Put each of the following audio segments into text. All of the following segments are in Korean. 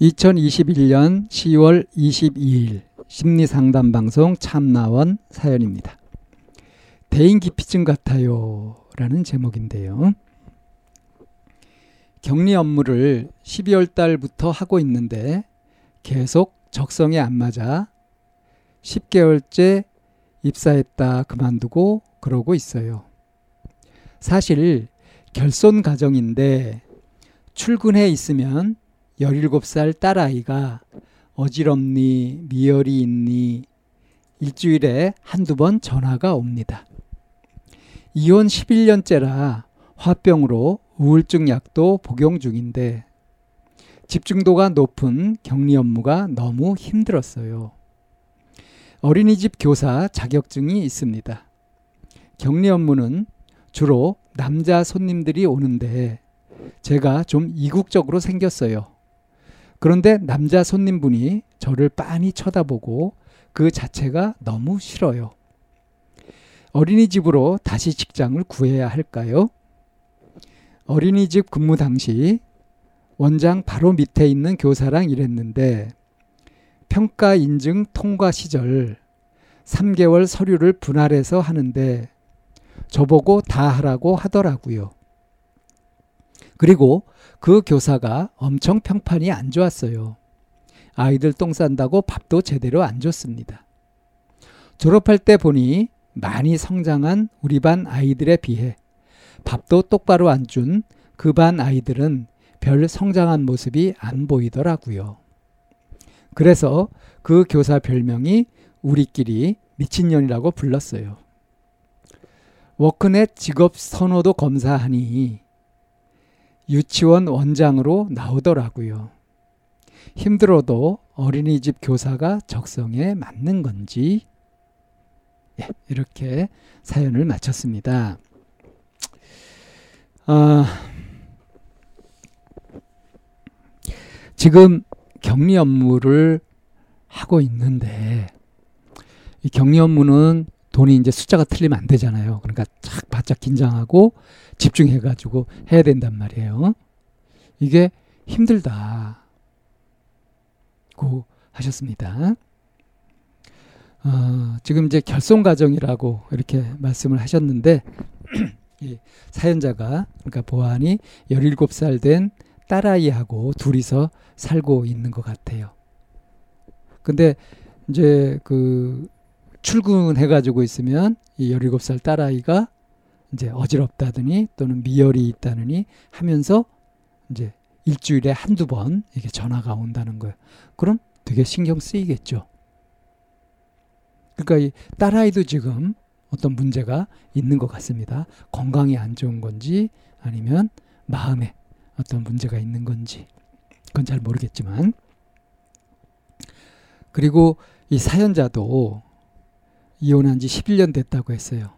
2021년 10월 22일 심리상담 방송 참나원 사연입니다. 대인기피증 같아요. 라는 제목인데요. 격리 업무를 12월 달부터 하고 있는데 계속 적성에 안 맞아 10개월째 입사했다 그만두고 그러고 있어요. 사실 결손 가정인데 출근해 있으면 17살 딸아이가 어지럽니, 미열이 있니, 일주일에 한두 번 전화가 옵니다. 이혼 11년째라 화병으로 우울증 약도 복용 중인데 집중도가 높은 격리 업무가 너무 힘들었어요. 어린이집 교사 자격증이 있습니다. 격리 업무는 주로 남자 손님들이 오는데 제가 좀 이국적으로 생겼어요. 그런데 남자 손님분이 저를 빤히 쳐다보고 그 자체가 너무 싫어요. 어린이집으로 다시 직장을 구해야 할까요? 어린이집 근무 당시 원장 바로 밑에 있는 교사랑 일했는데 평가 인증 통과 시절 3개월 서류를 분할해서 하는데 저보고 다 하라고 하더라고요. 그리고 그 교사가 엄청 평판이 안 좋았어요. 아이들 똥 싼다고 밥도 제대로 안 줬습니다. 졸업할 때 보니 많이 성장한 우리 반 아이들에 비해 밥도 똑바로 안 준 그 반 아이들은 별 성장한 모습이 안 보이더라고요. 그래서 그 교사 별명이 우리끼리 미친년이라고 불렀어요. 워크넷 직업 선호도 검사하니 유치원 원장으로 나오더라고요. 힘들어도 어린이집 교사가 적성에 맞는 건지 예, 이렇게 사연을 마쳤습니다. 아, 지금 격리 업무를 하고 있는데 이 격리 업무는 돈이 이제 숫자가 틀리면 안 되잖아요. 그러니까 착 바짝 긴장하고 집중해가지고 해야 된단 말이에요. 이게 힘들다 고 하셨습니다. 어, 지금 이제 결손 가정이라고 이렇게 말씀을 하셨는데 이 사연자가 그러니까 보안이 17살 된 딸아이하고 둘이서 살고 있는 것 같아요. 근데 이제 그 출근해 가지고 있으면 이 17살 딸아이가 이제 어지럽다더니 또는 미열이 있다느니 하면서 이제 일주일에 한두 번 이게 전화가 온다는 거예요. 그럼 되게 신경 쓰이겠죠. 그러니까 이 딸아이도 지금 어떤 문제가 있는 것 같습니다. 건강이 안 좋은 건지 아니면 마음에 어떤 문제가 있는 건지 그건 잘 모르겠지만 그리고 이 사연자도 이혼한 지 11년 됐다고 했어요.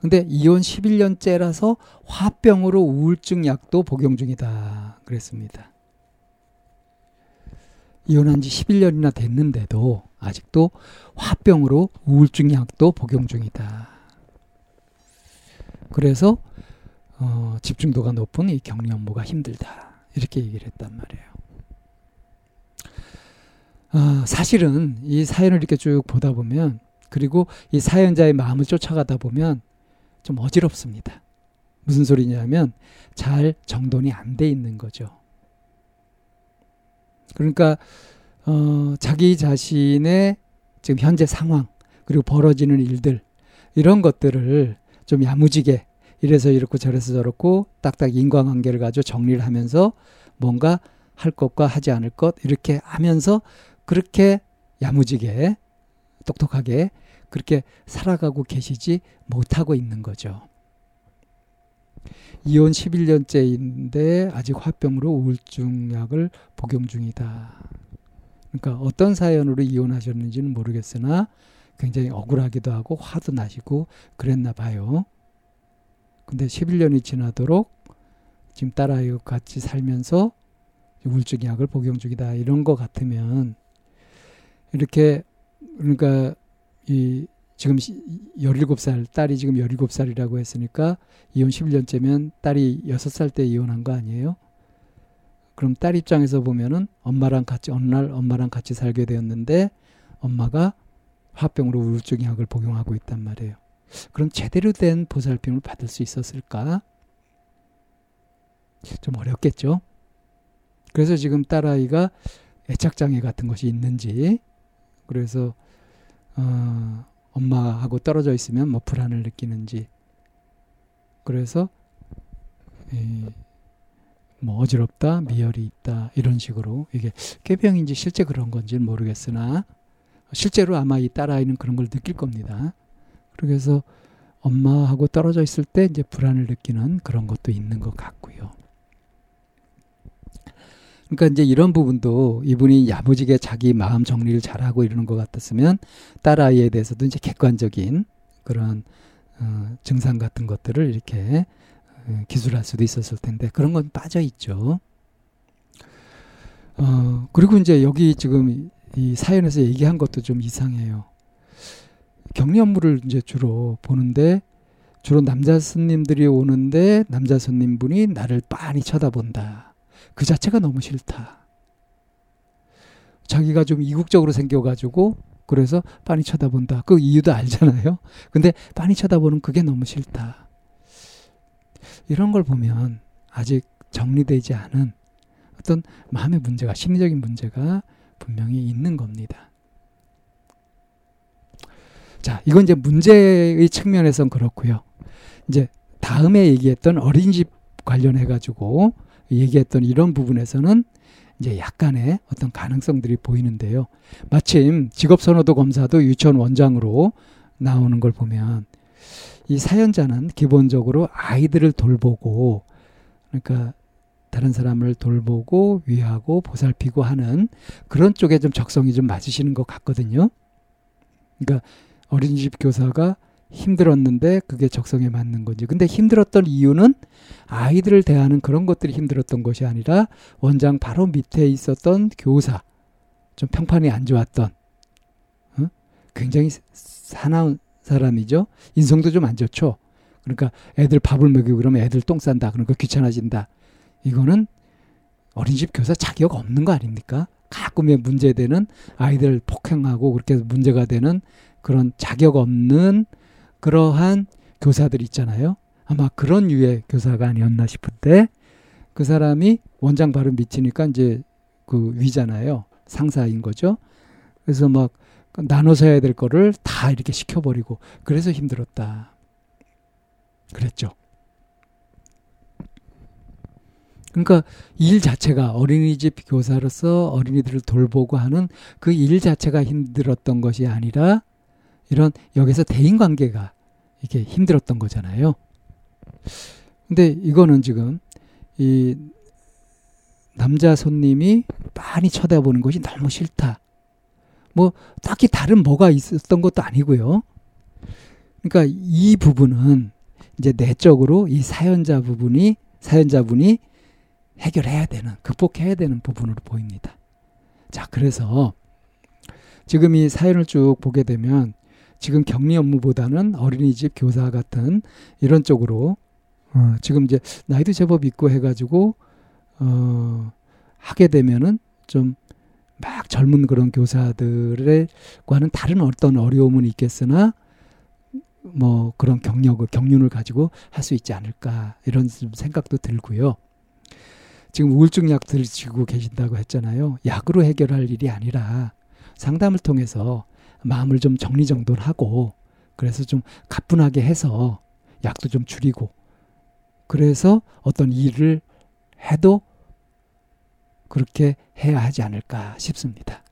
근데 이혼 11년째라서 화병으로 우울증 약도 복용 중이다. 그랬습니다. 이혼한 지 11년이나 됐는데도 아직도 화병으로 우울증 약도 복용 중이다. 그래서 어, 집중도가 높은 이 업무가 힘들다. 이렇게 얘기를 했단 말이에요. 어, 사실은 이 사연을 이렇게 쭉 보다 보면 그리고 이 사연자의 마음을 쫓아가다 보면 좀 어지럽습니다. 무슨 소리냐면 잘 정돈이 안 돼 있는 거죠. 그러니까 어, 자기 자신의 지금 현재 상황 그리고 벌어지는 일들 이런 것들을 좀 야무지게 이래서 이렇고 저래서 저렇고 딱딱 인과관계를 가지고 정리를 하면서 뭔가 할 것과 하지 않을 것 이렇게 하면서 그렇게 야무지게 똑똑하게 그렇게 살아가고 계시지 못하고 있는 거죠. 이혼 11년째인데 아직 화병으로 우울증 약을 복용 중이다. 그러니까 어떤 사연으로 이혼하셨는지는 모르겠으나 굉장히 억울하기도 하고 화도 나시고 그랬나 봐요. 근데 11년이 지나도록 지금 딸아이와 같이 살면서 우울증 약을 복용 중이다. 이런 거 같으면 이렇게 그러니까 이 지금 17살, 딸이 지금 17살이라고 했으니까 이혼 11년째면 딸이 6살 때 이혼한 거 아니에요? 그럼 딸 입장에서 보면은 엄마랑 같이 어느 날 엄마랑 같이 살게 되었는데 엄마가 화병으로 우울증 약을 복용하고 있단 말이에요. 그럼 제대로 된 보살핌을 받을 수 있었을까? 좀 어렵겠죠. 그래서 지금 딸아이가 애착장애 같은 것이 있는지 그래서 어, 엄마하고 떨어져 있으면 뭐 불안을 느끼는지 그래서 이, 뭐 어지럽다 미열이 있다 이런 식으로 이게 꾀병인지 실제 그런 건지는 모르겠으나 실제로 아마 이 딸아이는 그런 걸 느낄 겁니다. 그래서 엄마하고 떨어져 있을 때 이제 불안을 느끼는 그런 것도 있는 것 같고요. 그러니까 이제 이런 부분도 이분이 야무지게 자기 마음 정리를 잘하고 이러는 것 같았으면 딸아이에 대해서도 이제 객관적인 그런 어, 증상 같은 것들을 이렇게 어, 기술할 수도 있었을 텐데 그런 건 빠져 있죠. 어, 그리고 이제 여기 지금 이 사연에서 얘기한 것도 좀 이상해요. 업무를 이제 주로 보는데 주로 남자 손님들이 오는데 남자 손님분이 나를 빤히 쳐다본다. 그 자체가 너무 싫다. 자기가 좀 이국적으로 생겨가지고 그래서 빤히 쳐다본다. 그 이유도 알잖아요. 근데 빤히 쳐다보는 그게 너무 싫다. 이런 걸 보면 아직 정리되지 않은 어떤 마음의 문제가 심리적인 문제가 분명히 있는 겁니다. 자, 이건 이제 문제의 측면에선 그렇고요. 이제 다음에 얘기했던 어린이집 관련해 가지고 얘기했던 이런 부분에서는 이제 약간의 어떤 가능성들이 보이는데요. 마침 직업선호도 검사도 유치원 원장으로 나오는 걸 보면 이 사연자는 기본적으로 아이들을 돌보고 그러니까 다른 사람을 돌보고 위하고 보살피고 하는 그런 쪽에 좀 적성이 좀 맞으시는 것 같거든요. 그러니까 어린이집 교사가 힘들었는데 그게 적성에 맞는 건지. 근데 힘들었던 이유는 아이들을 대하는 그런 것들이 힘들었던 것이 아니라 원장 바로 밑에 있었던 교사 좀 평판이 안 좋았던 어? 굉장히 사나운 사람이죠. 인성도 좀 안 좋죠. 그러니까 애들 밥을 먹이고 그러면 애들 똥 싼다. 그러니까 귀찮아진다. 이거는 어린이집 교사 자격 없는 거 아닙니까? 가끔의 문제되는 아이들 폭행하고 그렇게 문제가 되는 그런 자격 없는 그러한 교사들 있잖아요. 아마 그런 류의 교사가 아니었나 싶은데 그 사람이 원장 바로 미치니까 이제 그 위잖아요. 상사인 거죠. 그래서 막 나눠서 해야 될 거를 다 이렇게 시켜버리고 그래서 힘들었다. 그랬죠. 그러니까 일 자체가 어린이집 교사로서 어린이들을 돌보고 하는 그 일 자체가 힘들었던 것이 아니라 이런 여기서 대인 관계가 이게 힘들었던 거잖아요. 근데 이거는 지금 이 남자 손님이 많이 쳐다보는 것이 너무 싫다. 뭐 딱히 다른 뭐가 있었던 것도 아니고요. 그러니까 이 부분은 이제 내적으로 이 사연자 부분이 사연자분이 해결해야 되는 극복해야 되는 부분으로 보입니다. 자, 그래서 지금 이 사연을 쭉 보게 되면 지금 격리 업무보다는 어린이집 교사 같은 이런 쪽으로 어, 지금 이제 나이도 제법 있고 해가지고 어, 하게 되면은 좀 막 젊은 그런 교사들과는 다른 어떤 어려움은 있겠으나 뭐 그런 경력을 경륜을 가지고 할 수 있지 않을까 이런 생각도 들고요. 지금 우울증 약 드시고 계신다고 했잖아요. 약으로 해결할 일이 아니라 상담을 통해서 마음을 좀 정리정돈하고 그래서 좀 가뿐하게 해서 약도 좀 줄이고 그래서 어떤 일을 해도 그렇게 해야 하지 않을까 싶습니다.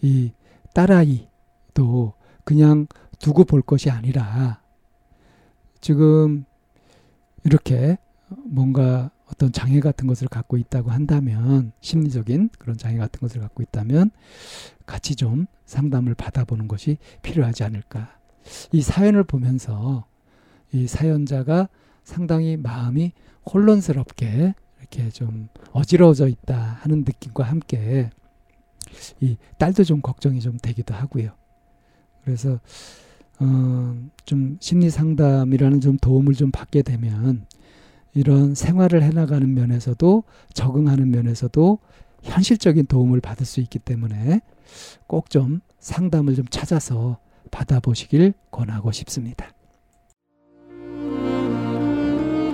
이 딸아이도 그냥 두고 볼 것이 아니라 지금 이렇게 뭔가 어떤 장애 같은 것을 갖고 있다고 한다면 심리적인 그런 장애 같은 것을 갖고 있다면 같이 좀 상담을 받아보는 것이 필요하지 않을까. 이 사연을 보면서 이 사연자가 상당히 마음이 혼란스럽게 이렇게 좀 어지러워져 있다 하는 느낌과 함께 이 딸도 좀 걱정이 좀 되기도 하고요. 그래서 어, 좀 심리 상담이라는 좀 도움을 좀 받게 되면 이런 생활을 해나가는 면에서도 적응하는 면에서도 현실적인 도움을 받을 수 있기 때문에 꼭 좀 상담을 좀 찾아서 받아보시길 권하고 싶습니다.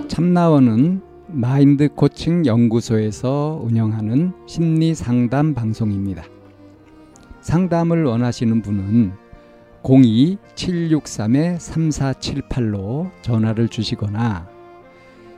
참나원은 마인드 코칭 연구소에서 운영하는 심리 상담 방송입니다. 상담을 원하시는 분은 02-763-3478로 전화를 주시거나